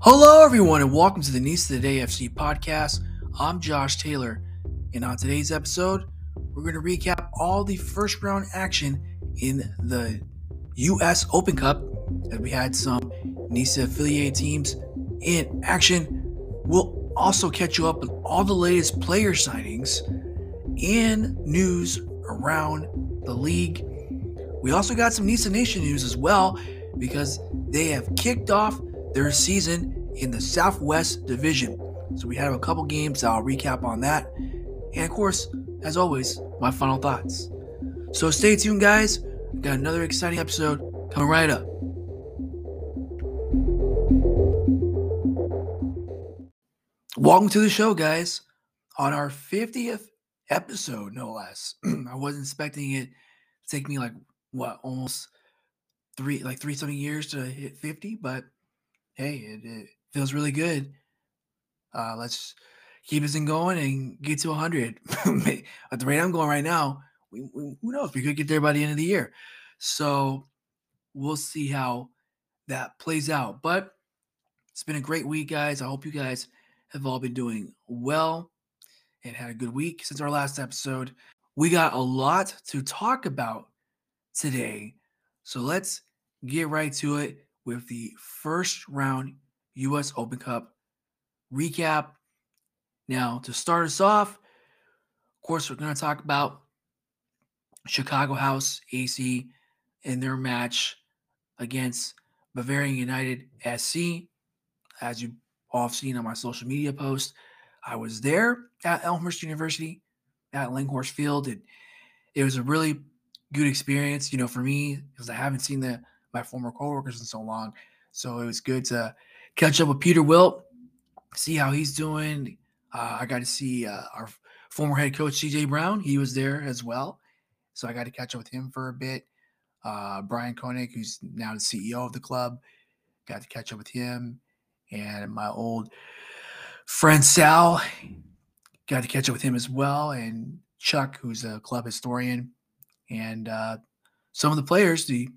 Hello, everyone, and welcome to the NISA Today FC podcast. I'm Josh Taylor, and on today's episode, we're going to recap all the first round action in the U.S. Open Cup. And we had some NISA affiliated teams in action. We'll also catch you up on all the latest player signings and news around the league. We also got some Nisa Nation news as well because they have kicked off their season in the Southwest Division. So we have a couple games. I'll recap on that. And of course, as always, my final thoughts. So stay tuned, guys. We got another exciting episode coming right up. Welcome to the show, guys. On our 50th episode, no less. I wasn't expecting it to take me like what almost three like three something years to hit 50, but hey, it, it feels really good. Uh, let's keep this thing going and get to 100. At the rate I'm going right now, we, we, who knows? We could get there by the end of the year. So we'll see how that plays out. But it's been a great week, guys. I hope you guys have all been doing well and had a good week since our last episode. We got a lot to talk about today. So let's get right to it with the first round US Open Cup recap. Now, to start us off, of course, we're going to talk about Chicago House AC in their match against Bavarian United SC. As you all have seen on my social media post, I was there at Elmhurst University at Langhorst Field. And it was a really good experience, you know, for me, because I haven't seen the my former coworkers in so long. So it was good to catch up with Peter Wilt, see how he's doing. Uh, I got to see uh, our former head coach CJ Brown. He was there as well, so I got to catch up with him for a bit. Uh, Brian Koenig, who's now the CEO of the club, got to catch up with him, and my old friend Sal got to catch up with him as well, and Chuck, who's a club historian, and uh, some of the players, the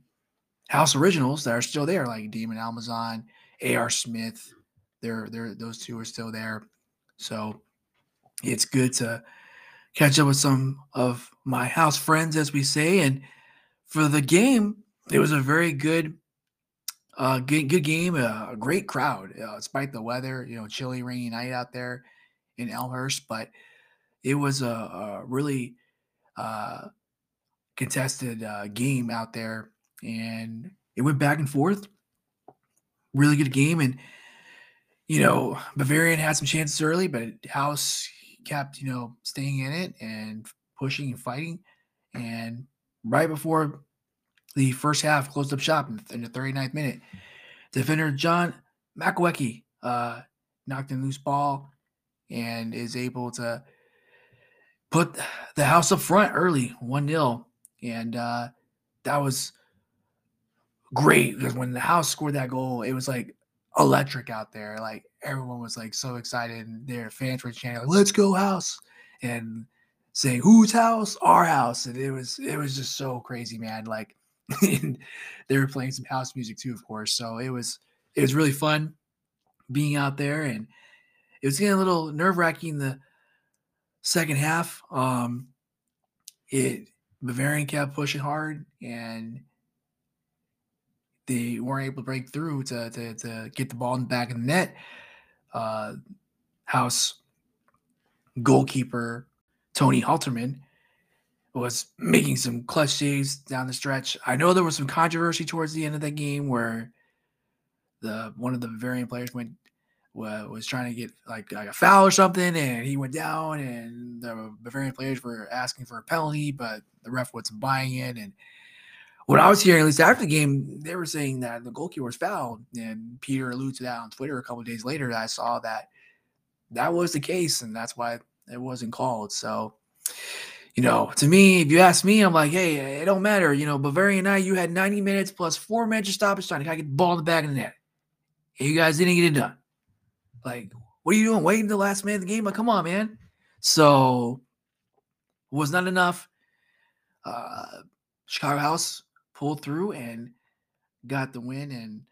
House originals that are still there, like Damon Almazan, A.R. Smith. They're they're those two are still there. So it's good to catch up with some of my house friends, as we say. And for the game, it was a very good, uh, good, good game. Uh, a great crowd, uh, despite the weather. You know, chilly, rainy night out there in Elmhurst, but it was a, a really uh, contested uh, game out there and it went back and forth. Really good game, and you know Bavarian had some chances early, but House kept you know staying in it and pushing and fighting. And right before the first half closed up shop in the 39th minute, defender John Makwecki uh, knocked in loose ball and is able to put the house up front early, 1 0. And uh, that was great because when the house scored that goal, it was like electric out there. Like everyone was like so excited, and their fans were chanting, like, "Let's go house!" and saying, "Whose house? Our house!" And it was it was just so crazy, man. Like they were playing some house music too, of course. So it was it was really fun being out there, and it was getting a little nerve wracking the second half. Um, it Bavarian kept pushing hard and they weren't able to break through to, to, to get the ball in the back of the net. Uh, House goalkeeper Tony Halterman was making some clutch saves down the stretch. I know there was some controversy towards the end of that game where the one of the Bavarian players went was trying to get like, like a foul or something, and he went down, and the Bavarian players were asking for a penalty, but the ref wasn't buying it, and what I was hearing, at least after the game, they were saying that the goalkeeper was fouled, and Peter alluded to that on Twitter a couple days later. I saw that that was the case, and that's why it wasn't called. So, you know, to me, if you ask me, I'm like, hey, it don't matter. You know, Bavarian night, you had 90 minutes plus four minutes of stoppage time. I get the ball in the back of the net. And you guys didn't get it done. Like, what are you doing? Waiting the last minute of the game? Like, come on, man. So, was not enough. Uh, Chicago House pulled through and got the win. And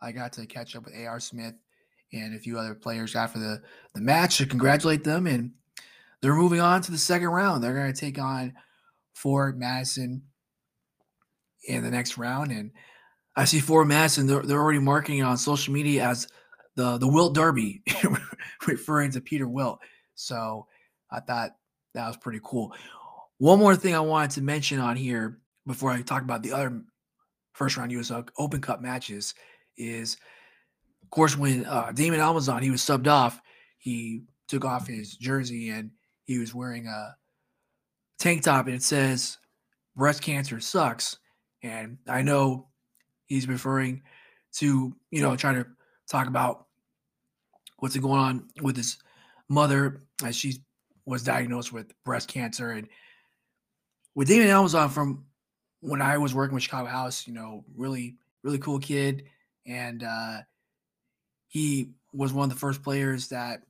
I got to catch up with AR Smith and a few other players after the, the match to congratulate them. And they're moving on to the second round. They're going to take on Forward Madison in the next round. And I see Forward Madison, they're, they're already marketing it on social media as the, the Wilt Derby, referring to Peter Wilt. So I thought that was pretty cool. One more thing I wanted to mention on here before I talk about the other first round US Open Cup matches is, of course, when uh, Damon Almazan he was subbed off, he took off his jersey and he was wearing a tank top and it says breast cancer sucks. And I know he's referring to, you know, trying to talk about what's going on with his mother as she was diagnosed with breast cancer. And with Damon Almazan from when I was working with Chicago House, you know, really, really cool kid. And uh, he was one of the first players that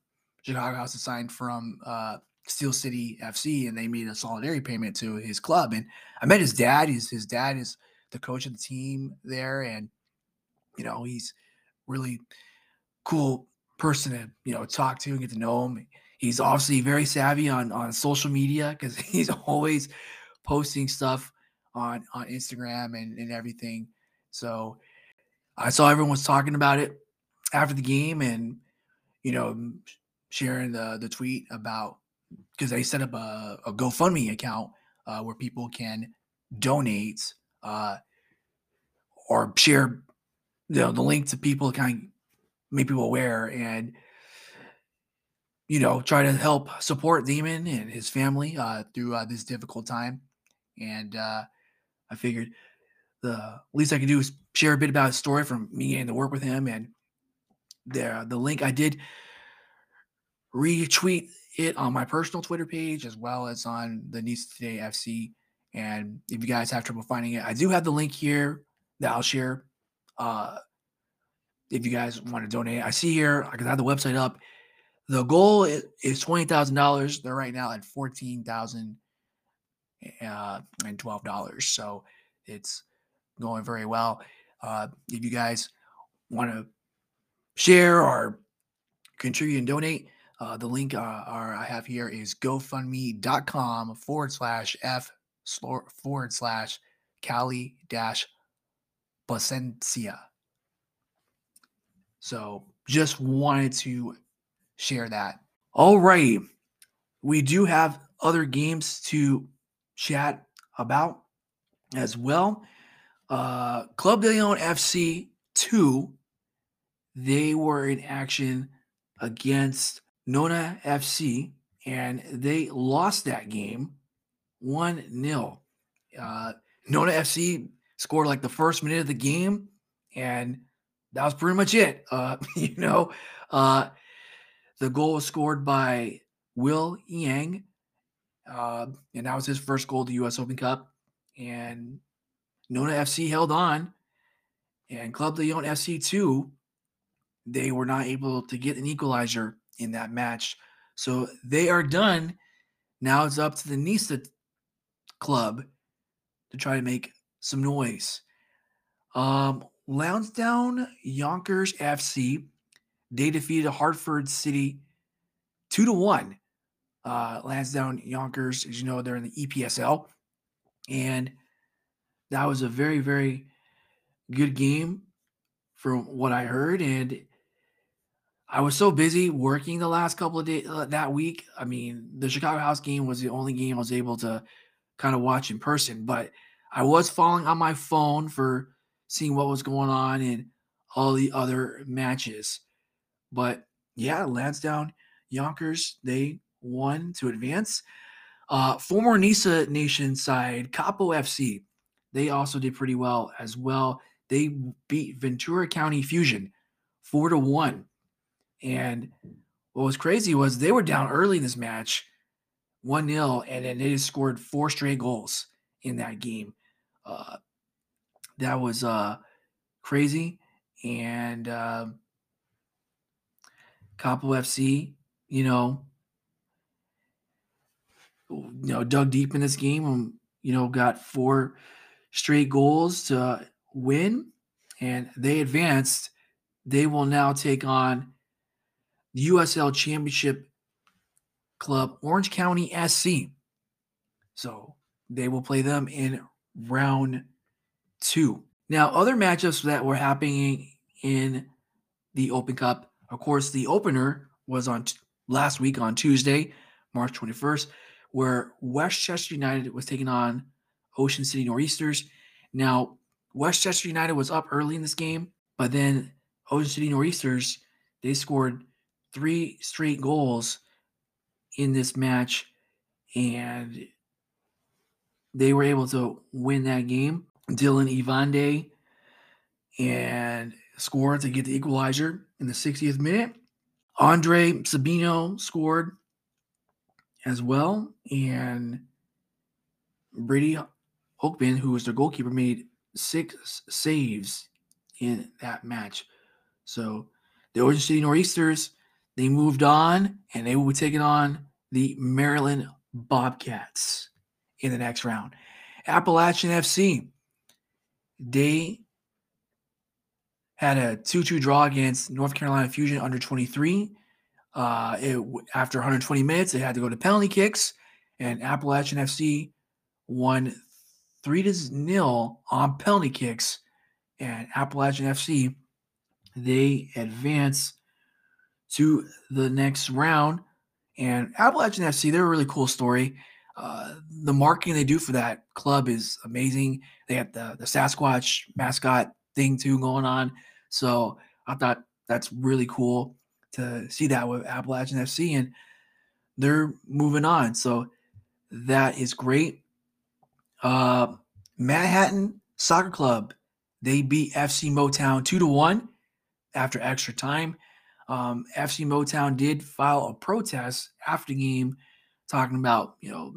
Chicago House assigned from uh, Steel City FC, and they made a solidarity payment to his club. And I met his dad. His his dad is the coach of the team there, and you know he's really cool person to you know talk to and get to know him. He's obviously very savvy on on social media because he's always posting stuff on on Instagram and, and everything. So I saw everyone was talking about it after the game and you know sharing the the tweet about because they set up a, a GoFundMe account uh, where people can donate uh, or share you know, the link to people kind of make people aware and you know try to help support Damon and his family uh, through uh, this difficult time. And uh, I figured the least I can do is share a bit about his story from me getting to work with him. And the the link I did retweet it on my personal Twitter page as well as on the NISA Today FC. And if you guys have trouble finding it, I do have the link here that I'll share. Uh, if you guys want to donate, I see here I can have the website up. The goal is, is twenty thousand dollars. They're right now at fourteen thousand uh, and twelve dollars. So it's going very well. Uh, if you guys want to share or contribute and donate, uh, the link uh, I have here is gofundme.com forward slash F forward slash Kali dash Placencia. So just wanted to share that. All right. We do have other games to chat about as well. Uh, Club de Lyon FC 2, they were in action against Nona FC, and they lost that game 1 0. Uh, Nona FC scored like the first minute of the game, and that was pretty much it. Uh, you know, uh, the goal was scored by Will Yang, uh, and that was his first goal to U.S. Open Cup. And Nona FC held on, and Club Lyon FC 2, they were not able to get an equalizer in that match. So they are done. Now it's up to the NISA club to try to make some noise. Um, Yonkers FC, they defeated Hartford City two to one. Uh, Lansdowne Yonkers, as you know, they're in the EPSL, and that was a very, very good game from what I heard. And I was so busy working the last couple of days uh, that week. I mean, the Chicago House game was the only game I was able to kind of watch in person, but I was following on my phone for seeing what was going on in all the other matches. But yeah, Lansdowne Yonkers, they won to advance. Uh, former Nisa Nation side, Capo FC, they also did pretty well as well. They beat Ventura County Fusion four to one. And what was crazy was they were down early in this match, 1 0, and then they just scored four straight goals in that game. Uh, that was uh, crazy. And uh, Capo FC, you know, you know, dug deep in this game and, you know, got four straight goals to win and they advanced. They will now take on the USL Championship Club Orange County SC. So they will play them in round two. Now, other matchups that were happening in the Open Cup, of course, the opener was on t- last week on Tuesday, March 21st, where Westchester United was taking on Ocean City Nor'easters. Now, Westchester United was up early in this game, but then Ocean City Nor'easters, they scored three straight goals in this match and they were able to win that game. Dylan Ivande and scored to get the equalizer in the 60th minute. Andre Sabino scored as well. And Brady Hoekman, who was their goalkeeper, made six saves in that match. So the Ocean City Nor'easters, they moved on and they will be taking on the Maryland Bobcats in the next round. Appalachian FC, they had a 2 2 draw against North Carolina Fusion under 23. Uh, it, after 120 minutes, they had to go to penalty kicks, and Appalachian FC won 3 to 0 on penalty kicks. And Appalachian FC, they advance to the next round. And Appalachian FC, they're a really cool story. Uh, the marketing they do for that club is amazing. They have the the Sasquatch mascot thing too going on. So I thought that's really cool to see that with Appalachian FC, and they're moving on. So that is great. Uh, Manhattan Soccer Club they beat FC Motown two to one after extra time. Um, FC Motown did file a protest after the game, talking about you know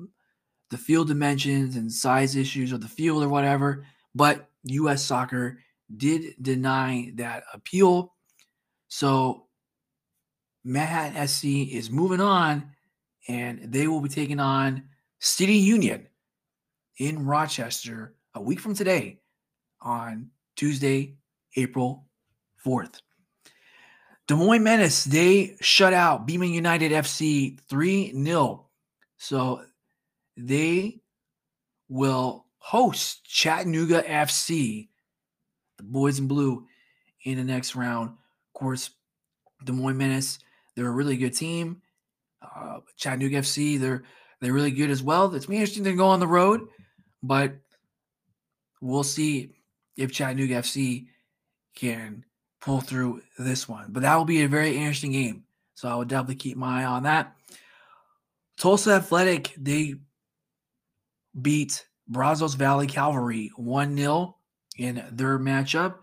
the field dimensions and size issues of the field or whatever. But U.S. Soccer did deny that appeal. So Manhattan SC is moving on, and they will be taking on City Union in Rochester a week from today on Tuesday, April 4th. Des Moines Menace, they shut out Beeman United FC 3 0. So they will host Chattanooga FC, the boys in blue, in the next round. Of course, Des Moines Menace, they're a really good team. Uh, Chattanooga FC, they're they're really good as well. It's interesting to go on the road, but we'll see if Chattanooga FC can pull through this one. But that will be a very interesting game. So I would definitely keep my eye on that. Tulsa Athletic, they beat Brazos Valley Cavalry 1 0 in their matchup.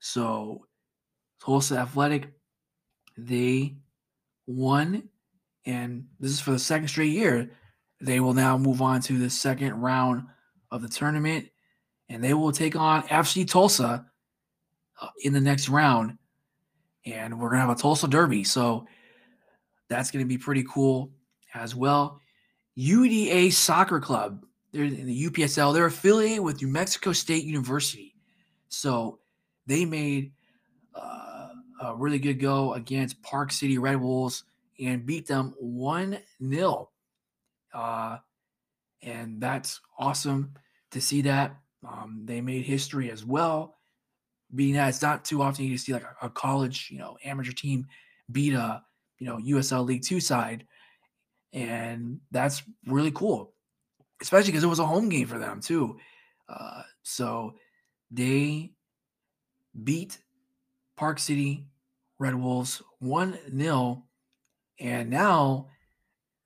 So Tulsa Athletic, they won. And this is for the second straight year. They will now move on to the second round of the tournament. And they will take on FC Tulsa uh, in the next round. And we're going to have a Tulsa Derby. So that's going to be pretty cool as well. UDA Soccer Club, they're in the UPSL, they're affiliated with New Mexico State University. So they made uh, a really good go against Park City Red Wolves and beat them 1 0. Uh, and that's awesome to see that. Um, they made history as well being that it's not too often you see like a, a, college, you know, amateur team beat a, you know, USL League Two side, and that's really cool, especially because it was a home game for them too. Uh, so they beat Park City Red Wolves one 0 and now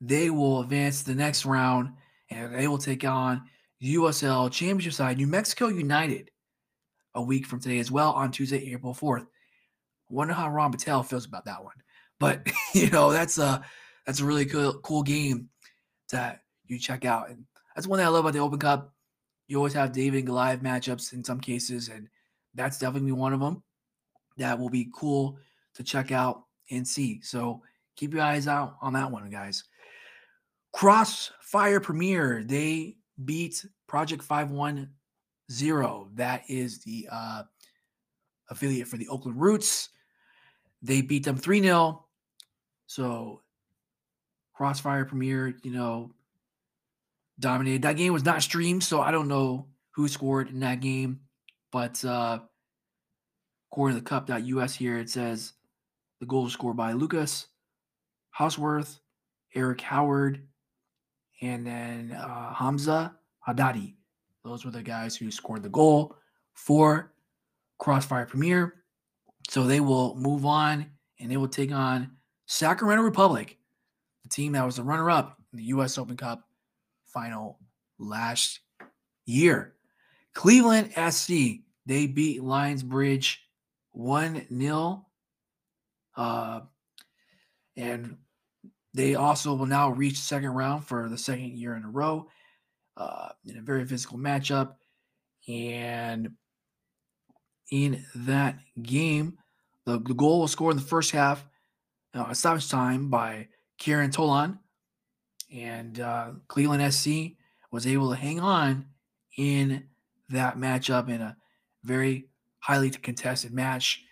they will advance the next round, and they will take on USL Championship side New Mexico United a week from today as well on Tuesday, April 4th. Wonder how Ron Patel feels about that one. But you know, that's a that's a really cool cool game that you check out. And that's one thing I love about the Open Cup. You always have David and Goliath matchups in some cases, and that's definitely one of them that will be cool to check out and see. So keep your eyes out on that one, guys. Crossfire Premier, they beat Project 5-1 zero. That is the uh, affiliate for the Oakland Roots. They beat them 3 0. So Crossfire Premier, you know, dominated. That game was not streamed, so I don't know who scored in that game. But uh according to the cup.us here, it says the goal was scored by Lucas Hauswirth, Eric Howard, and then uh, Hamza Haddadi. Those were the guys who scored the goal for Crossfire Premier. So they will move on and they will take on Sacramento Republic, the team that was the runner up in the U.S. Open Cup final last year. Cleveland SC, they beat Lionsbridge 1 0. Uh, and they also will now reach second round for the second year in a row uh, in a very physical matchup. And in that game, the, the goal was scored in the first half, uh, stoppage time by Kieran Tolan. And uh, Cleveland SC was able to hang on in that matchup in a very highly contested match.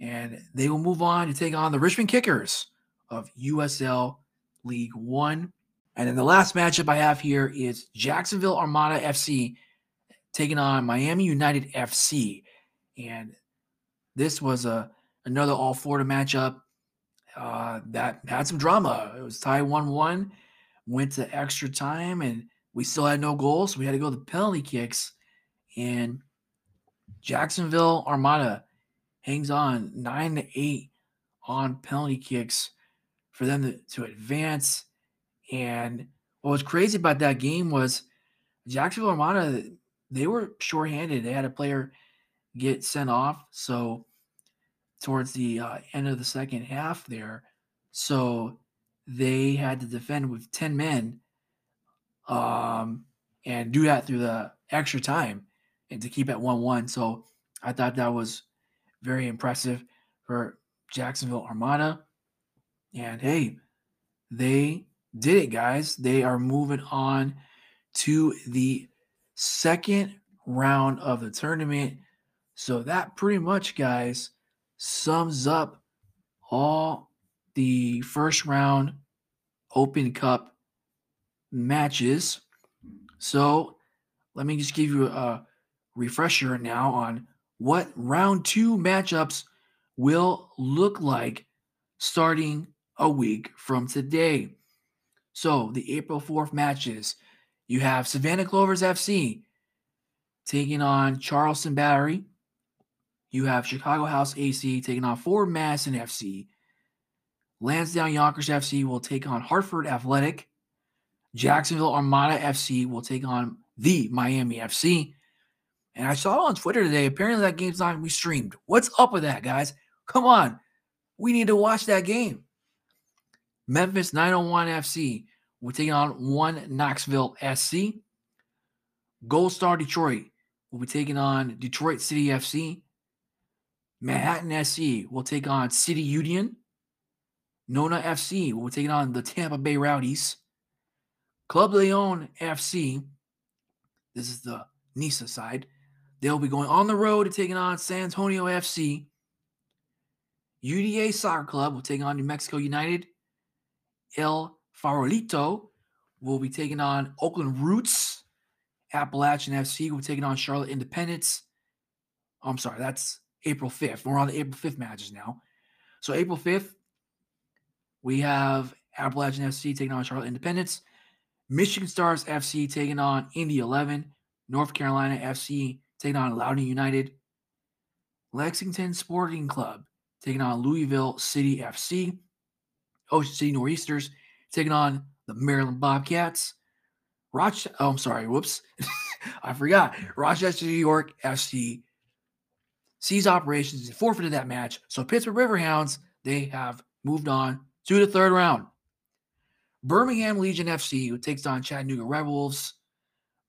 And they will move on to take on the Richmond Kickers of USL League One. And then the last matchup I have here is Jacksonville Armada FC taking on Miami United FC. And this was a another all Florida matchup uh, that had some drama. It was tie 1 1, went to extra time, and we still had no goals. So we had to go to penalty kicks. And Jacksonville Armada hangs on 9 to 8 on penalty kicks for them to, to advance. And what was crazy about that game was Jacksonville Armada, they were shorthanded. They had a player get sent off. So towards the uh, end of the second half there. So they had to defend with 10 men um, and do that through the extra time and to keep it 1 1. So I thought that was very impressive for Jacksonville Armada. And hey, they did it, guys. They are moving on to the second round of the tournament. So that pretty much, guys, sums up all the first round Open Cup matches. So let me just give you a refresher now on what round two matchups will look like starting a week from today. So, the April 4th matches you have Savannah Clovers FC taking on Charleston Battery. You have Chicago House AC taking on Fort Madison FC. Lansdowne Yonkers FC will take on Hartford Athletic. Jacksonville Armada FC will take on the Miami FC. And I saw on Twitter today, apparently that game's not going to be streamed. What's up with that, guys? Come on. We need to watch that game. Memphis 901 FC will take on one Knoxville SC. Gold Star Detroit will be taking on Detroit City FC. Manhattan SC will take on City Union. Nona FC will be taking on the Tampa Bay Rowdies. Club Lyon FC, this is the NISA side, they'll be going on the road to taking on San Antonio FC. UDA Soccer Club will take on New Mexico United. El Farolito will be taking on Oakland Roots. Appalachian FC will be taking on Charlotte Independence. Oh, I'm sorry, that's April 5th. We're on the April 5th matches now. So April 5th, we have Appalachian FC taking on Charlotte Independence. Michigan Stars FC taking on Indy 11. North Carolina FC taking on Loudoun United. Lexington Sporting Club taking on Louisville City FC. Ocean City Nor'easters taking on the Maryland Bobcats. Rochester, oh, I'm sorry, whoops. I forgot. Rochester, New York FC seized operations and forfeited that match. So Pittsburgh Riverhounds, they have moved on to the third round. Birmingham Legion FC, who takes on Chattanooga Red Wolves.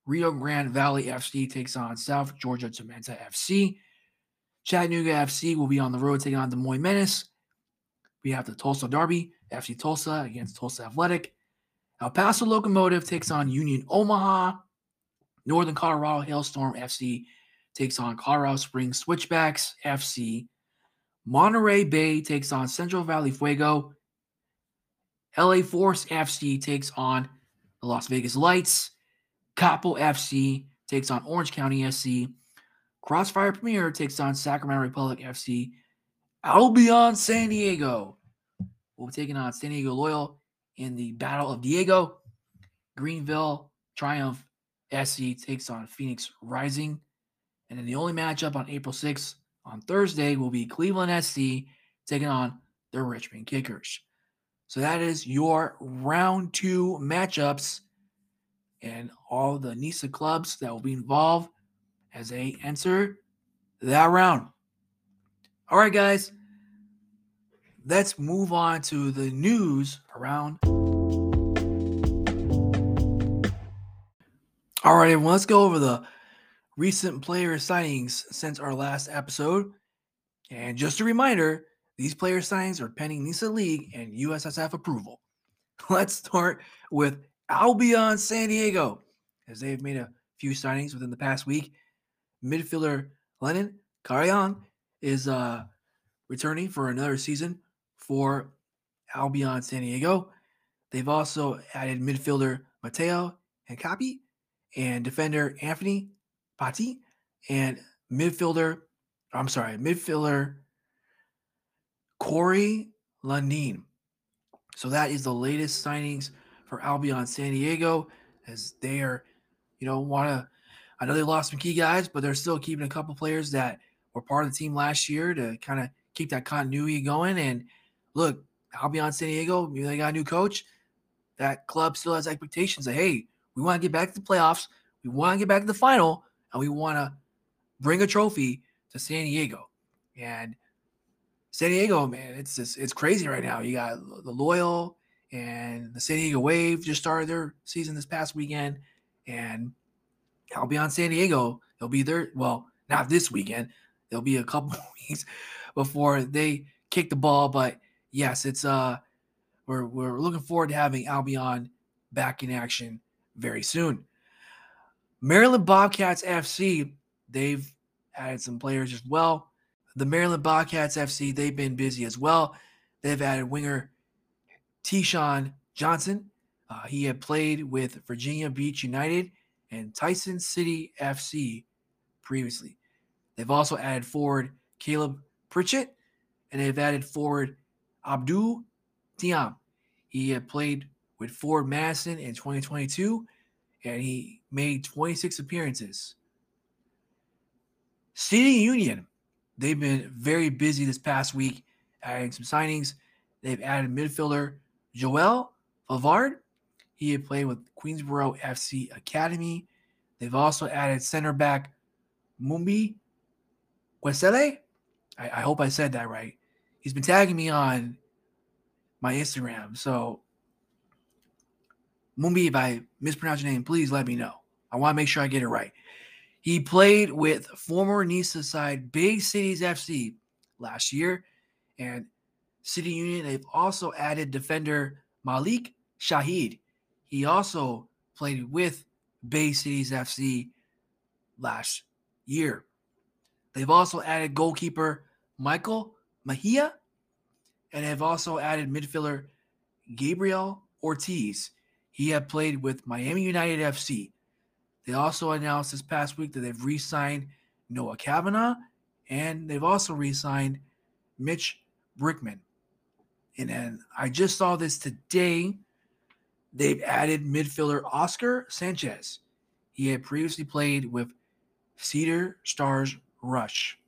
Rio Grande Valley FC takes on South Georgia Jamaica FC. Chattanooga FC will be on the road taking on Des Moines Menace. We have the Tulsa Derby, FC Tulsa against Tulsa Athletic. El Paso Locomotive takes on Union Omaha. Northern Colorado Hailstorm FC takes on Colorado Springs Switchbacks FC. Monterey Bay takes on Central Valley Fuego. LA Force FC takes on the Las Vegas Lights. Capo FC takes on Orange County SC. Crossfire Premier takes on Sacramento Republic FC. Albion San Diego will be taking on San Diego Loyal in the Battle of Diego. Greenville Triumph SC takes on Phoenix Rising. And then the only matchup on April 6th on Thursday will be Cleveland SC taking on the Richmond Kickers. So that is your round two matchups and all the NISA clubs that will be involved as they enter that round. All right, guys, let's move on to the news around. All right, everyone, let's go over the recent player signings since our last episode. And just a reminder, these player signings are pending NISA League and USSF approval. Let's start with Albion San Diego, as they've made a few signings within the past week. Midfielder Lennon Carrion is uh, returning for another season for Albion San Diego. They've also added midfielder Mateo and and defender Anthony Patti and midfielder, I'm sorry, midfielder Corey Lundin. So that is the latest signings for Albion San Diego as they are, you know, want to. I know they lost some key guys, but they're still keeping a couple players that were part of the team last year to kind of keep that continuity going. And look, Albion San Diego, maybe they got a new coach. That club still has expectations that hey, we want to get back to the playoffs, we want to get back to the final, and we want to bring a trophy to San Diego. And San Diego, man, it's just, it's crazy right now. You got the Loyal and the San Diego Wave just started their season this past weekend, and I'll be on San Diego. They'll be there. Well, not this weekend. There'll be a couple weeks before they kick the ball. But yes, it's uh, we're we're looking forward to having Albion back in action very soon. Maryland Bobcats FC, they've added some players as well. The Maryland Bobcats FC, they've been busy as well. They've added winger Tishawn Johnson. Uh, he had played with Virginia Beach United and Tyson City FC previously. They've also added forward Caleb Pritchett, and they've added forward Abdul Tiam. He had played with Ford Madison in 2022, and he made 26 appearances. City Union They've been very busy this past week, adding some signings. They've added midfielder Joel Favard. He had played with Queensboro FC Academy. They've also added center back Mumbi Quesele. I, I hope I said that right. He's been tagging me on my Instagram. So, Mumbi, if I mispronounce your name, please let me know. I want to make sure I get it right. He played with former NISA side Bay Cities FC last year, and City Union. They've also added defender Malik Shahid. He also played with Bay Cities FC last year. They've also added goalkeeper Michael Mahia, and have also added midfielder Gabriel Ortiz. He had played with Miami United FC. They also announced this past week that they've re signed Noah Kavanaugh and they've also re signed Mitch Brickman. And then I just saw this today. They've added midfielder Oscar Sanchez. He had previously played with Cedar Stars Rush.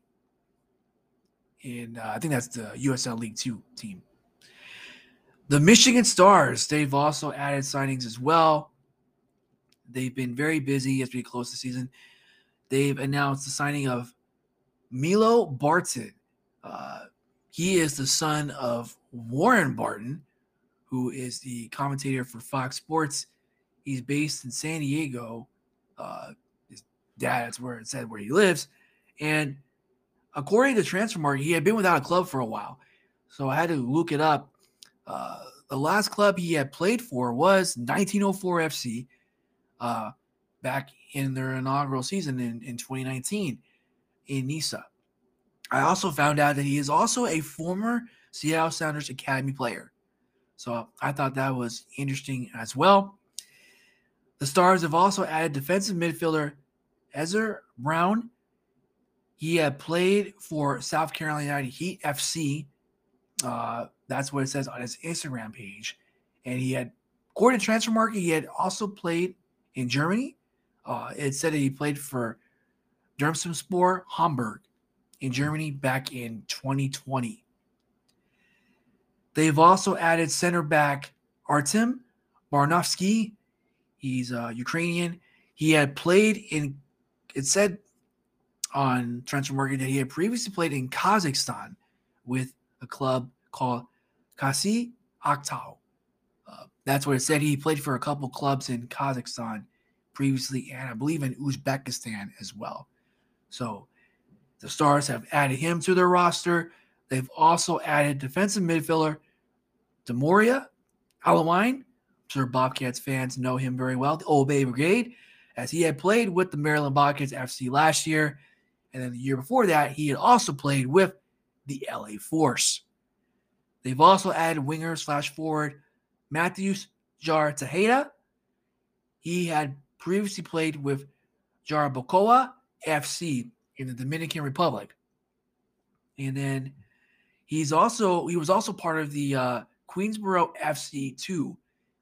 And uh, I think that's the USL League Two team. The Michigan Stars, they've also added signings as well. They've been very busy as we close the season. They've announced the signing of Milo Barton. Uh, he is the son of Warren Barton, who is the commentator for Fox Sports. He's based in San Diego. Uh, his dad, that's where it said where he lives. And according to Transfermarkt, he had been without a club for a while. So I had to look it up. Uh, the last club he had played for was 1904 FC uh, back in their inaugural season in, in 2019 in NISA. I also found out that he is also a former Seattle Sounders Academy player. So I thought that was interesting as well. The Stars have also added defensive midfielder Ezra Brown. He had played for South Carolina United Heat FC. Uh, that's what it says on his Instagram page. And he had, according to Transfermarkt, he had also played in Germany. Uh, it said that he played for Dersimspor Hamburg in Germany back in 2020. They've also added center back Artem Barnovsky. He's uh, Ukrainian. He had played in, it said on Transfermarkt that he had previously played in Kazakhstan with a club called Caspiy Aktau. Uh, that's what it said. He played for a couple clubs in Kazakhstan previously, and I believe in Uzbekistan as well. So the Stars have added him to their roster. They've also added defensive midfielder Demoria Alawine. I'm sure Bobcats fans know him very well, the Old Bay Brigade, as he had played with the Maryland Bobcats FC last year. And then the year before that, he had also played with the LA Force. They've also added winger slash forward Matthews Jar Tejeda. He had previously played with Jarabacoa FC in the Dominican Republic. And then he's also he was also part of the uh, Queensboro FC two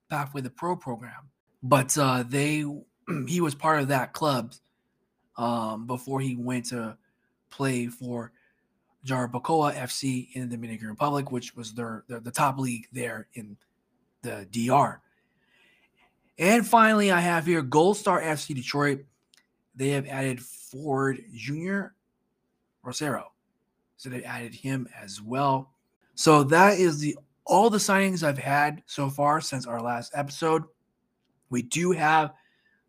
Pathway the Pro program, but uh, they he was part of that club um, before he went to play for Jarabacoa FC in the Dominican Republic, which was their, their the top league there in the DR. And finally, I have here Gold Star FC Detroit. They have added Ford Jr. Rosero. So they added him as well. So that is the all the signings I've had so far since our last episode. We do have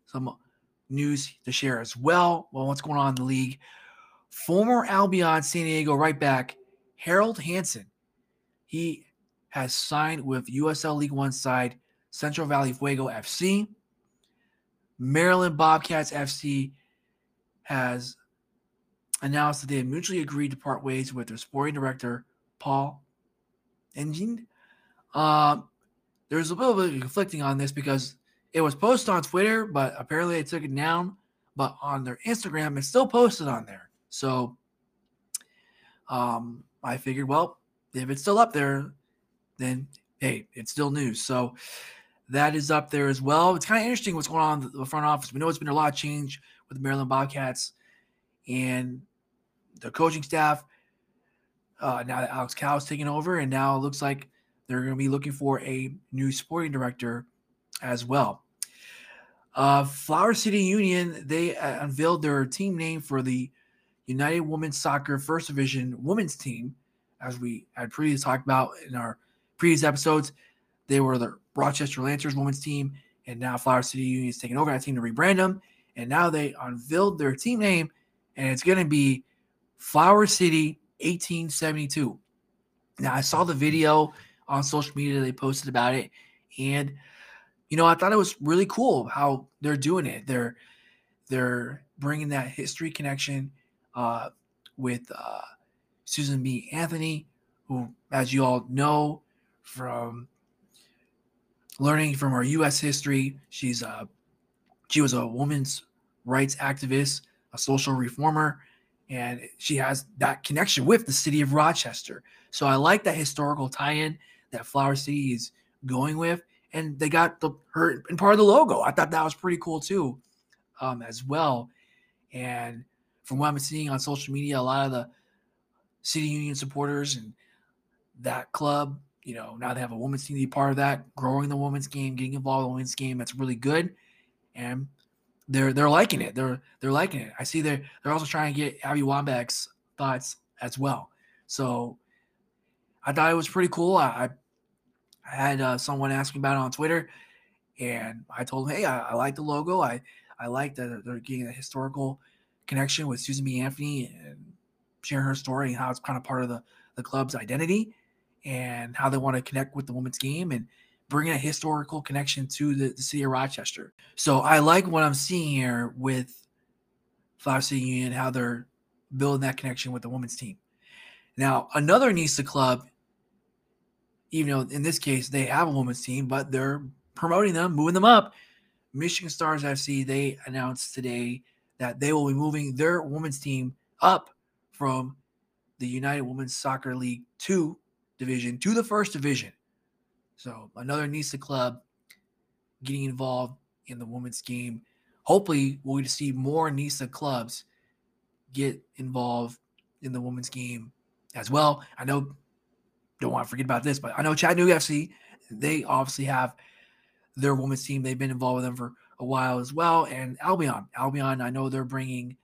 some news to share as well. Well, what's going on in the league? Former Albion San Diego right back Harold Hansen. He has signed with USL League One side Central Valley Fuego FC. Maryland Bobcats FC has announced that they have mutually agreed to part ways with their sporting director, Paul Engine. Uh, there's a little bit of conflicting on this because it was posted on Twitter, but apparently they took it down. But on their Instagram, it's still posted on there. So um, I figured, well, if it's still up there, then hey, it's still news. So that is up there as well. It's kind of interesting what's going on in the front office. We know it's been a lot of change with the Maryland Bobcats and the coaching staff. Uh, now that Alex is taking over, and now it looks like they're going to be looking for a new sporting director as well. Uh, Flower City Union they uh, unveiled their team name for the United Women's Soccer First Division women's team, as we had previously talked about in our previous episodes. They were the Rochester Lancers women's team, and now Flower City Union is taking over that team to rebrand them. And now they unveiled their team name, and it's going to be Flower City 1872. Now, I saw the video on social media, they posted about it, and you know, I thought it was really cool how they're doing it. They're they're bringing that history connection uh, with uh, Susan B. Anthony, who, as you all know from learning from our U.S. history. She's a she was a woman's rights activist, a social reformer, and she has that connection with the city of Rochester. So I like that historical tie-in that Flower City is going with, and they got the her and part of the logo. I thought that was pretty cool too, um, as well. And from what I'm seeing on social media, a lot of the city union supporters and that club you know, now they have a women's team to be part of that, growing the women's game, getting involved in the women's game. That's really good. And they're they're liking it. They're they're liking it. I see they're they're also trying to get Abby Wambach's thoughts as well. So I thought it was pretty cool. I, I had uh, someone ask me about it on Twitter, and I told him, hey, I, I like the logo. I I like that they're getting a historical connection with Susan B. Anthony and sharing her story and how it's kind of part of the the club's identity and how they want to connect with the women's game and bring a historical connection to the, the city of Rochester. So I like what I'm seeing here with Flower City Union, how they're building that connection with the women's team. Now, another NISA club even though in this case they have a women's team, but they're promoting them, moving them up. Michigan Stars FC, they announced today that they will be moving their women's team up from the United Women's Soccer League 2 division to the first division. So another NISA club getting involved in the women's game. Hopefully, we'll see more NISA clubs get involved in the women's game as well. I know, don't want to forget about this, but I know Chattanooga FC, they obviously have their women's team. They've been involved with them for a while as well. And Albion, Albion, I know they're bringing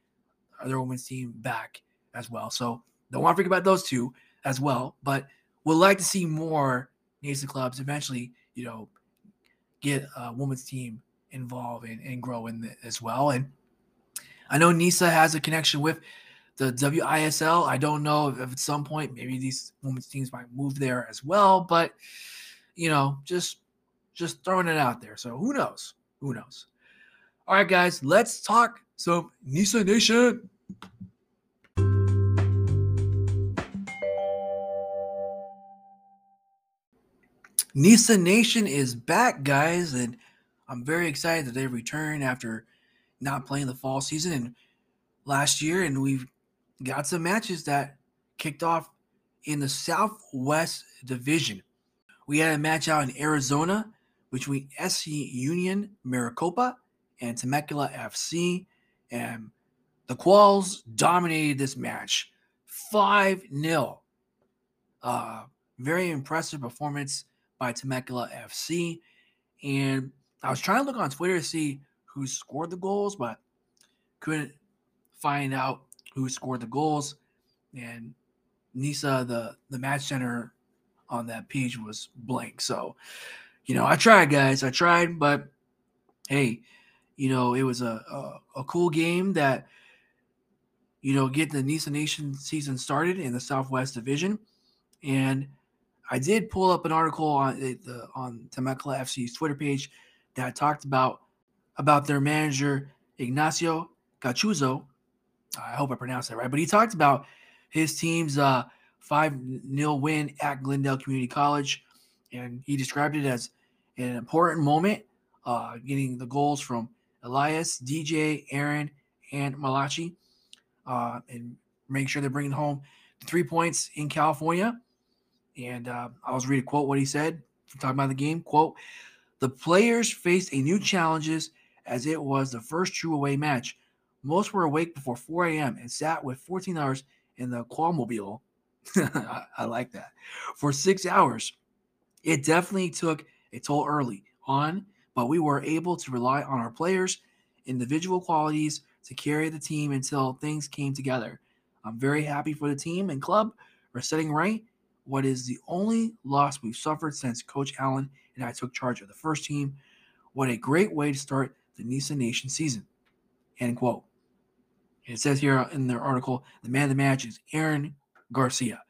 their women's team back as well. So don't want to forget about those two as well. But would like to see more NISA clubs eventually, you know, get a women's team involved and, and grow in it as well. And I know NISA has a connection with the WISL. I don't know if, if at some point maybe these women's teams might move there as well, but you know, just just throwing it out there. So who knows? Who knows? All right, guys, let's talk some NISA Nation. Nisa Nation is back, guys, and I'm very excited that they returned after not playing the fall season and last year, and we've got some matches that kicked off in the Southwest Division. We had a match out in Arizona between SC Union Maricopa and Temecula FC, and the Quails dominated this match 5 0. Uh, very impressive performance by Temecula FC. And I was trying to look on Twitter to see who scored the goals, but couldn't find out who scored the goals. And Nisa, the the match center on that page was blank. So, you know, I tried, guys. I tried, but hey, you know, it was a a, a cool game that you know get the Nisa Nation season started in the Southwest Division, and I did pull up an article on the on Temecula FC's Twitter page that talked about about their manager Ignacio Gachuzo. I hope I pronounced that right, but he talked about his team's uh, 5 0 win at Glendale Community College, and he described it as an important moment, uh, getting the goals from Elias, DJ, Aaron, and Malachi, uh, and making sure they're bringing home the three points in California. And uh, I was reading quote what he said talking about the game. Quote: The players faced a new challenges as it was the first true away match. Most were awake before 4 a.m. and sat with 14 hours in the Quailmobile. I, I like that for six hours. It definitely took a toll early on, but we were able to rely on our players' individual qualities to carry the team until things came together. I'm very happy for the team and club for setting right what is the only loss we've suffered since Coach Allen and I took charge of the first team. What a great way to start the Nisa Nation season. End quote. It says here in their article, the man of the match is Aaron Garcia.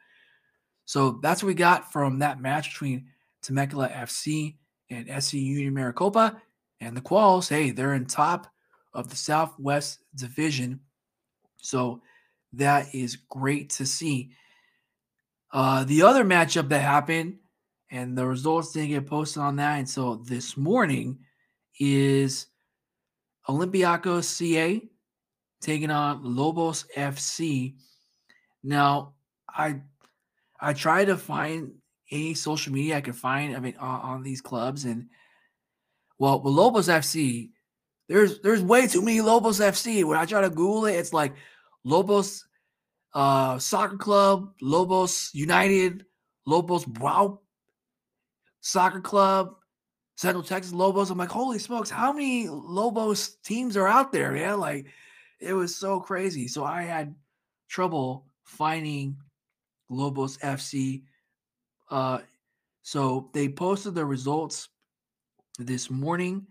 So that's what we got from that match between Temecula FC and SC Union Maricopa. And the Quails, hey, they're in top of the Southwest Division. So that is great to see. Uh, the other matchup that happened, and the results didn't get posted on that until this morning, is Olympiacos CA taking on Lobos FC. Now, I I tried to find any social media I could find. I mean, on, on these clubs, and well, with Lobos FC, there's there's way too many Lobos FC. When I try to Google it, it's like Lobos uh, Soccer Club, Lobos United, Lobos Wow Soccer Club, Central Texas Lobos. I'm like, holy smokes, how many Lobos teams are out there, man? Like, it was so crazy. So I had trouble finding Lobos FC. Uh, so they posted the results this morning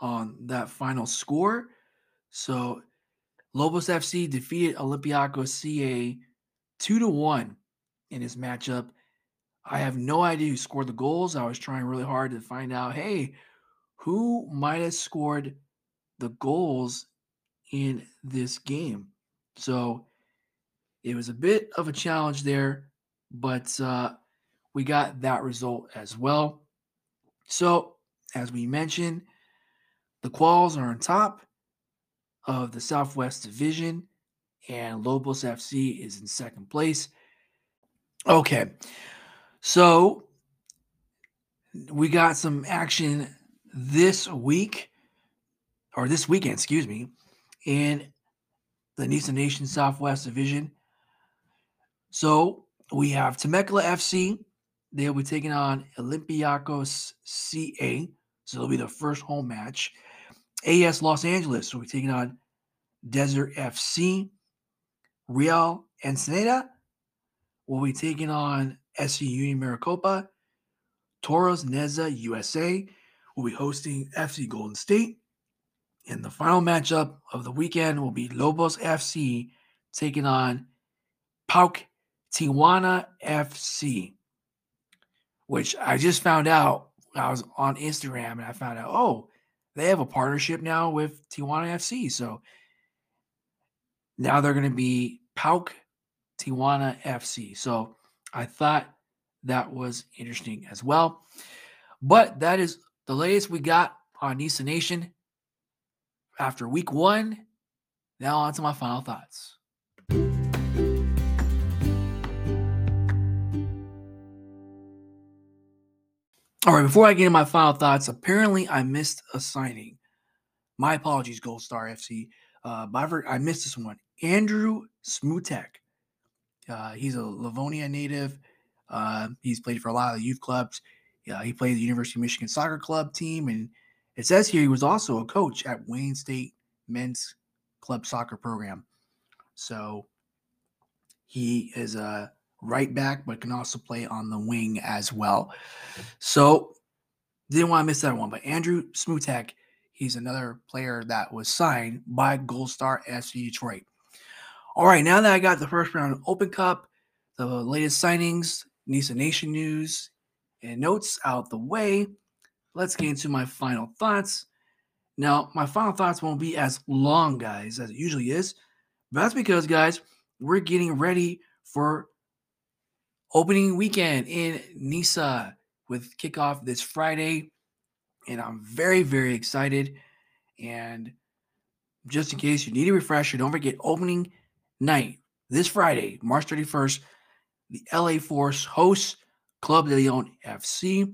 on that final score. So Lobos FC defeated Olympiacos CA 2 to 1 in this matchup. I have no idea who scored the goals. I was trying really hard to find out, hey, who might have scored the goals in this game. So it was a bit of a challenge there, but uh, we got that result as well. So, as we mentioned, the Quails are on top of the Southwest Division, and Lobos FC is in second place. Okay, so we got some action this week, or this weekend, excuse me, in the Nisa Nation Southwest Division. So we have Temecula FC. They'll be taking on Olympiacos CA. So it'll be the first home match. AS Los Angeles will be taking on Desert FC. Real Ensenada will be taking on SC Union Maricopa. Toros Neza USA will be hosting FC Golden State. And the final matchup of the weekend will be Lobos FC taking on PAOK Tijuana FC, which I just found out. I was on Instagram and I found out, oh, they have a partnership now with Tijuana FC. So now they're going to be PAOK Tijuana FC. So I thought that was interesting as well. But that is the latest we got on Nisa Nation after week one. Now, on to my final thoughts. All right, before I get into my final thoughts, apparently I missed a signing. My apologies, Gold Star FC. Uh, but I missed this one. Andrew Smutek. Uh, he's a Livonia native. Uh, he's played for a lot of youth clubs. Uh, he played the University of Michigan soccer club team, and it says here he was also a coach at Wayne State men's club soccer program. So he is a right back, but can also play on the wing as well. So didn't want to miss that one. But Andrew Smutek, he's another player that was signed by Gold Star FC Detroit. All right, now that I got the first round Open Cup, the latest signings, Nisa Nation news, and notes out the way, let's get into my final thoughts. Now, my final thoughts won't be as long, guys, as it usually is. But that's because, guys, we're getting ready for opening weekend in Nisa with kickoff this Friday. And I'm very, very excited. And just in case you need a refresher, don't forget opening night this Friday, March 31st, the LA Force hosts Club de Lyon FC.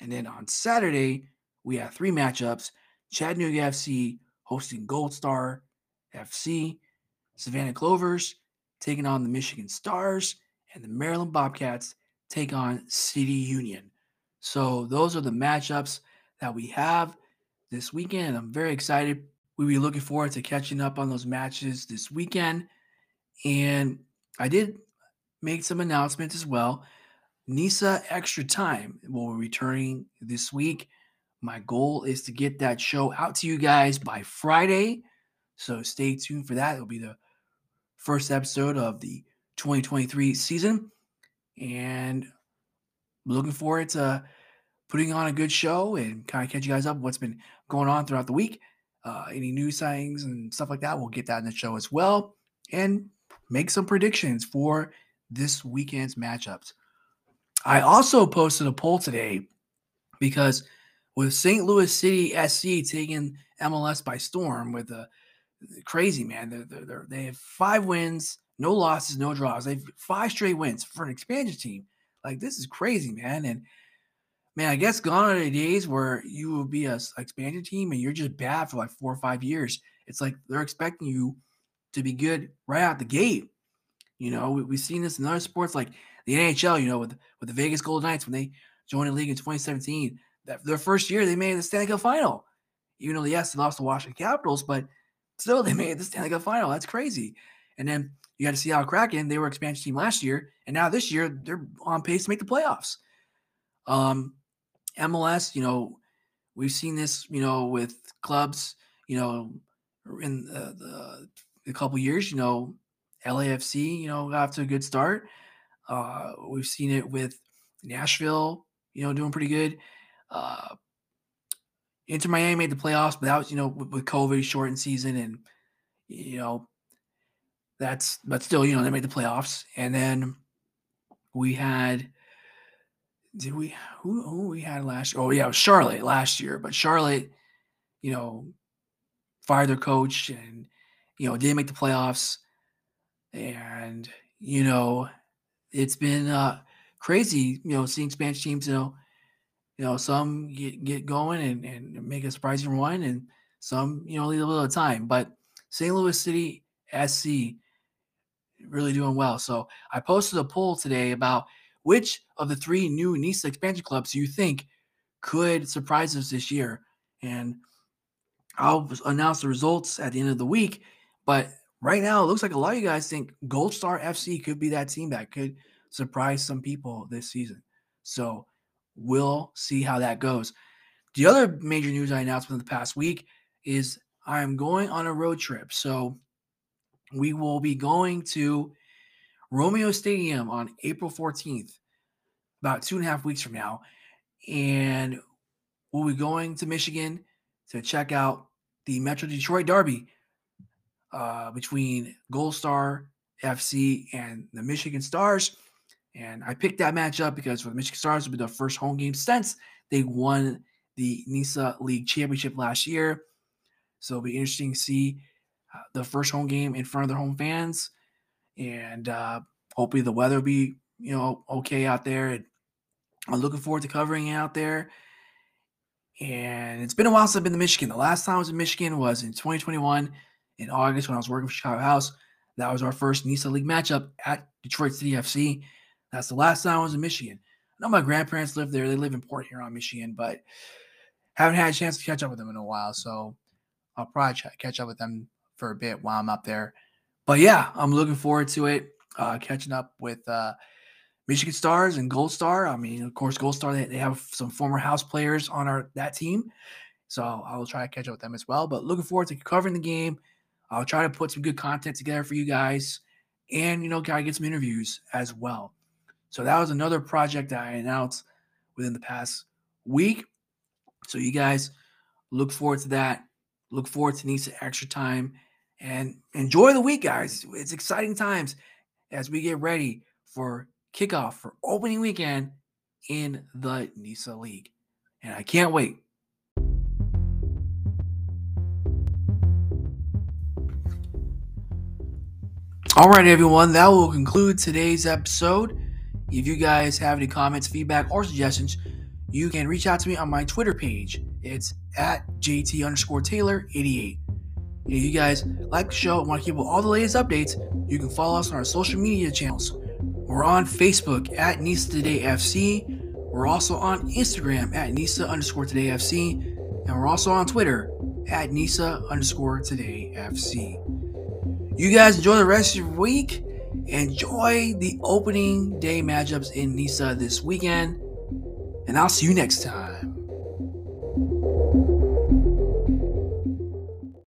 And then on Saturday, we have three matchups Chattanooga FC hosting Gold Star FC, Savannah Clovers taking on the Michigan Stars, and the Maryland Bobcats take on City Union. So those are the matchups that we have this weekend. I'm very excited. We'll be looking forward to catching up on those matches this weekend. And I did make some announcements as well. Nisa Extra Time will be returning this week. My goal is to get that show out to you guys by Friday. So stay tuned for that. It'll be the first episode of the 2023 season. And looking forward to putting on a good show and kind of catch you guys up what's been going on throughout the week. Uh, any news sightings and stuff like that, we'll get that in the show as well. And make some predictions for this weekend's matchups. I also posted a poll today because with St. Louis City SC taking MLS by storm with a crazy man, they're, they're, they have five wins, no losses, no draws. They've five straight wins for an expansion team. Like this is crazy, man. And man, I guess gone are the days where you will be a expansion team and you're just bad for like four or five years. It's like they're expecting you to be good right out the gate. You know, we, have seen this in other sports like the NHL. You know, with with the Vegas Golden Knights when they joined the league in 2017, that their first year they made the Stanley Cup final. Even though yes, they lost to Washington Capitals, but still they made the Stanley Cup final. That's crazy. And then you got to see how Kraken, they were expansion team last year, and now this year they're on pace to make the playoffs. Um, MLS, you know, we've seen this, you know, with clubs, you know, in the, the a couple years, you know, LAFC, you know, got to a good start. Uh, we've seen it with Nashville, you know, doing pretty good. Uh, Inter Miami made the playoffs, but that was, you know, with, with COVID, shortened season, and you know, that's but still, you know, they made the playoffs. And then we had did we who who we had last year? Oh yeah, it was Charlotte last year, but Charlotte, you know, fired their coach and you know didn't make the playoffs, and you know it's been uh, crazy. You know, seeing Spanish teams, you know, you know some get get going and and make a surprising run, and some you know need a little time. But St. Louis City SC really doing well. So I posted a poll today about which of the three new NISA expansion clubs you think could surprise us this year? And I'll announce the results at the end of the week. But right now, it looks like a lot of you guys think Gold Star FC could be that team that could surprise some people this season. So we'll see how that goes. The other major news I announced within the past week is I'm going on a road trip. So we will be going to Romeo Stadium on April 14th, about two and a half weeks from now. And we'll be going to Michigan to check out the Metro Detroit Derby uh, between Gold Star FC and the Michigan Stars. And I picked that matchup because for the Michigan Stars, it will be their first home game since they won the NISA League Championship last year. So it'll be interesting to see the first home game in front of their home fans and uh, hopefully the weather will be you know okay out there. And I'm looking forward to covering it out there. And it's been a while since I've been to Michigan. The last time I was in Michigan was in 2021 in August when I was working for Chicago House. That was our first NISA League matchup at Detroit City FC. That's the last time I was in Michigan. I know my grandparents live there. They live in Port Huron, Michigan, but haven't had a chance to catch up with them in a while. So I'll probably catch up with them for a bit while I'm up there. But yeah, I'm looking forward to it. Uh, catching up with uh, Michigan Stars and Gold Star. I mean, of course, Gold Star they, they have some former house players on our that team, so I will try to catch up with them as well. But looking forward to covering the game. I'll try to put some good content together for you guys, and you know, gotta get some interviews as well. So that was another project that I announced within the past week. So you guys look forward to that. Look forward to NISA extra time and enjoy the week, guys. It's exciting times as we get ready for kickoff for opening weekend in the NISA League. And I can't wait. All right, everyone, that will conclude today's episode. If you guys have any comments, feedback, or suggestions, you can reach out to me on my Twitter page. It's at JT underscore Taylor 88. If you guys like the show and want to keep up with all the latest updates, you can follow us on our social media channels. We're on Facebook at Nisa Today FC. We're also on Instagram at Nisa underscore Today FC. And we're also on Twitter at Nisa underscore Today FC. You guys enjoy the rest of your week. Enjoy the opening day matchups in Nisa this weekend. And I'll see you next time.